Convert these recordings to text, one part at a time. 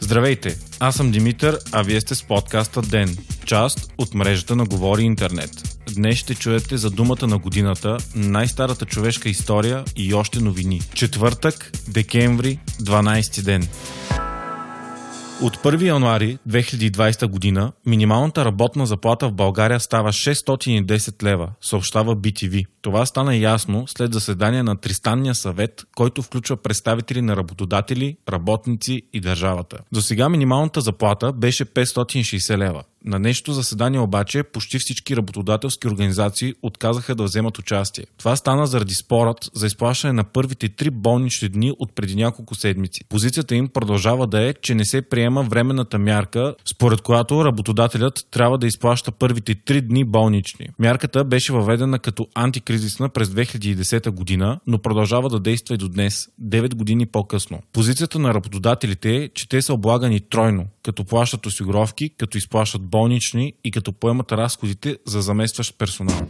Здравейте, аз съм Димитър, а вие сте с подкаста ДЕН, част от мрежата на Говори Интернет. Днес ще чуете за думата на годината, най-старата човешка история и още новини. Четвъртък, декември, 12 ден. От 1 януари 2020 година минималната работна заплата в България става 610 лева, съобщава BTV. Това стана ясно след заседание на Тристанния съвет, който включва представители на работодатели, работници и държавата. До сега минималната заплата беше 560 лева. На нещо заседание обаче почти всички работодателски организации отказаха да вземат участие. Това стана заради спорът за изплащане на първите три болнични дни от преди няколко седмици. Позицията им продължава да е, че не се приема временната мярка, според която работодателят трябва да изплаща първите три дни болнични. Мярката беше въведена като антикризисна през 2010 година, но продължава да действа и до днес, 9 години по-късно. Позицията на работодателите е, че те са облагани тройно, като плащат осигуровки, като изплащат болнични и като поемат разходите за заместващ персонал.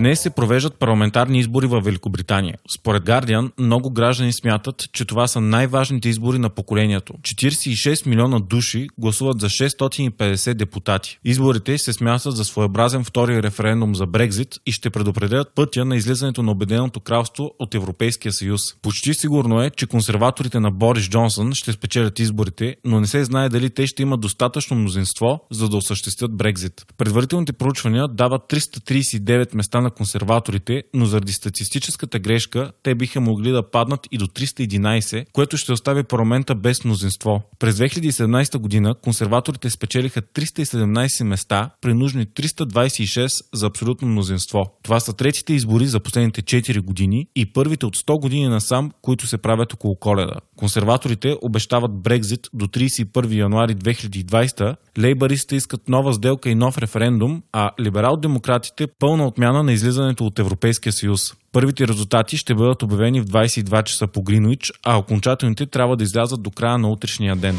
Днес се провеждат парламентарни избори в Великобритания. Според Guardian, много граждани смятат, че това са най-важните избори на поколението. 46 милиона души гласуват за 650 депутати. Изборите се смятат за своеобразен втори референдум за Брекзит и ще предопределят пътя на излизането на Обединеното кралство от Европейския съюз. Почти сигурно е, че консерваторите на Борис Джонсън ще спечелят изборите, но не се знае дали те ще имат достатъчно мнозинство, за да осъществят Брекзит. Предварителните проучвания дават 339 места на на консерваторите, но заради статистическата грешка те биха могли да паднат и до 311, което ще остави парламента без мнозинство. През 2017 година консерваторите спечелиха 317 места при нужни 326 за абсолютно мнозинство. Това са третите избори за последните 4 години и първите от 100 години насам, които се правят около коледа. Консерваторите обещават Брекзит до 31 януари 2020, лейбаристите искат нова сделка и нов референдум, а либерал-демократите пълна отмяна на излизането от Европейския съюз. Първите резултати ще бъдат обявени в 22 часа по Гринвич, а окончателните трябва да излязат до края на утрешния ден.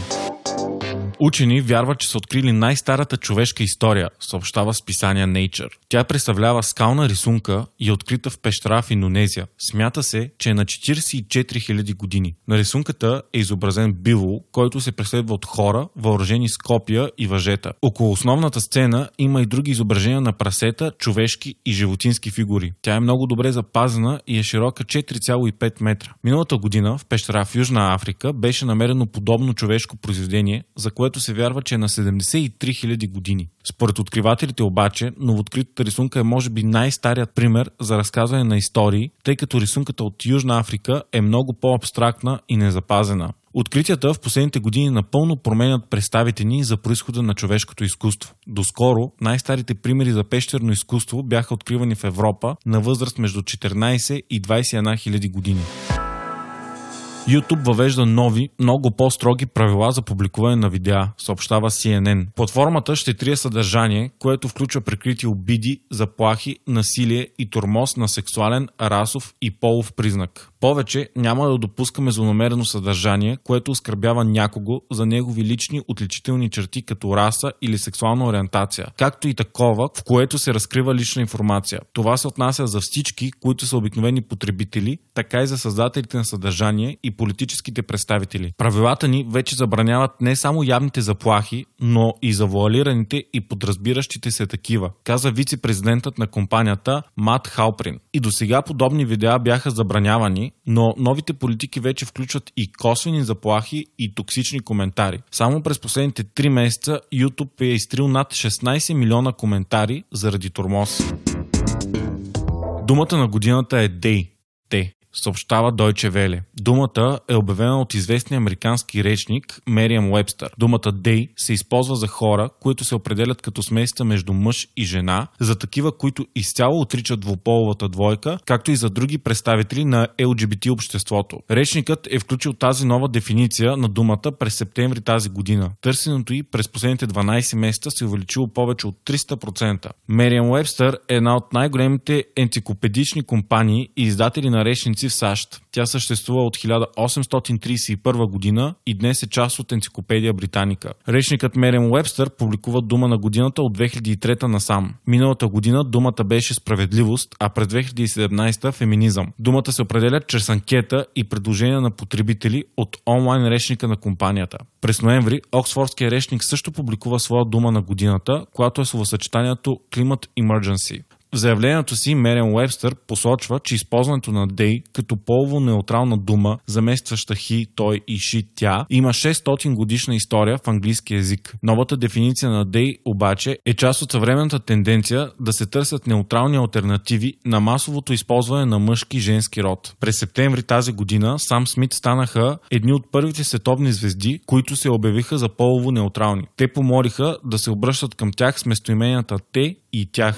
Учени вярват, че са открили най-старата човешка история, съобщава списание Nature. Тя представлява скална рисунка и е открита в пещера в Индонезия. Смята се, че е на 44 000 години. На рисунката е изобразен било, който се преследва от хора, въоръжени с копия и въжета. Около основната сцена има и други изображения на прасета, човешки и животински фигури. Тя е много добре запазена и е широка 4,5 метра. Миналата година в пещера в Южна Африка беше намерено подобно човешко произведение, за което се вярва, че е на 73 000 години. Според откривателите обаче, новооткритата рисунка е може би най-старият пример за разказване на истории, тъй като рисунката от Южна Африка е много по-абстрактна и незапазена. Откритията в последните години напълно променят представите ни за происхода на човешкото изкуство. Доскоро най-старите примери за пещерно изкуство бяха откривани в Европа на възраст между 14 и 21 хиляди години. YouTube въвежда нови, много по-строги правила за публикуване на видеа, съобщава CNN. Платформата ще трие съдържание, което включва прикрити обиди, заплахи, насилие и тормоз на сексуален, расов и полов признак. Повече няма да допускаме злонамерено съдържание, което оскърбява някого за негови лични отличителни черти като раса или сексуална ориентация, както и такова, в което се разкрива лична информация. Това се отнася за всички, които са обикновени потребители, така и за създателите на съдържание и политическите представители. Правилата ни вече забраняват не само явните заплахи, но и завуалираните и подразбиращите се такива, каза вице-президентът на компанията Мат Халприн. И до сега подобни видеа бяха забранявани, но новите политики вече включват и косвени заплахи и токсични коментари. Само през последните 3 месеца YouTube е изтрил над 16 милиона коментари заради тормоз. Думата на годината е Day. Те съобщава Deutsche Welle. Думата е обявена от известния американски речник Мериам Уебстър. Думата day се използва за хора, които се определят като смесица между мъж и жена, за такива, които изцяло отричат двуполовата двойка, както и за други представители на LGBT обществото. Речникът е включил тази нова дефиниция на думата през септември тази година. Търсенето й през последните 12 месеца се увеличило повече от 300%. Мериам Уебстър е една от най-големите енциклопедични компании и издатели на речници езици в САЩ. Тя съществува от 1831 година и днес е част от енциклопедия Британика. Речникът Мерен Уебстър публикува дума на годината от 2003 насам. Миналата година думата беше справедливост, а през 2017 феминизъм. Думата се определя чрез анкета и предложения на потребители от онлайн речника на компанията. През ноември Оксфордския речник също публикува своя дума на годината, която е словосъчетанието Climate Emergency. В заявлението си Мерен Уебстър посочва, че използването на they като полово-неутрална дума, заместваща he, той и she, тя, има 600 годишна история в английски язик. Новата дефиниция на they обаче е част от съвременната тенденция да се търсят неутрални альтернативи на масовото използване на мъжки и женски род. През септември тази година Сам Смит станаха едни от първите световни звезди, които се обявиха за полово-неутрални. Те помолиха да се обръщат към тях с местоименията те и тях.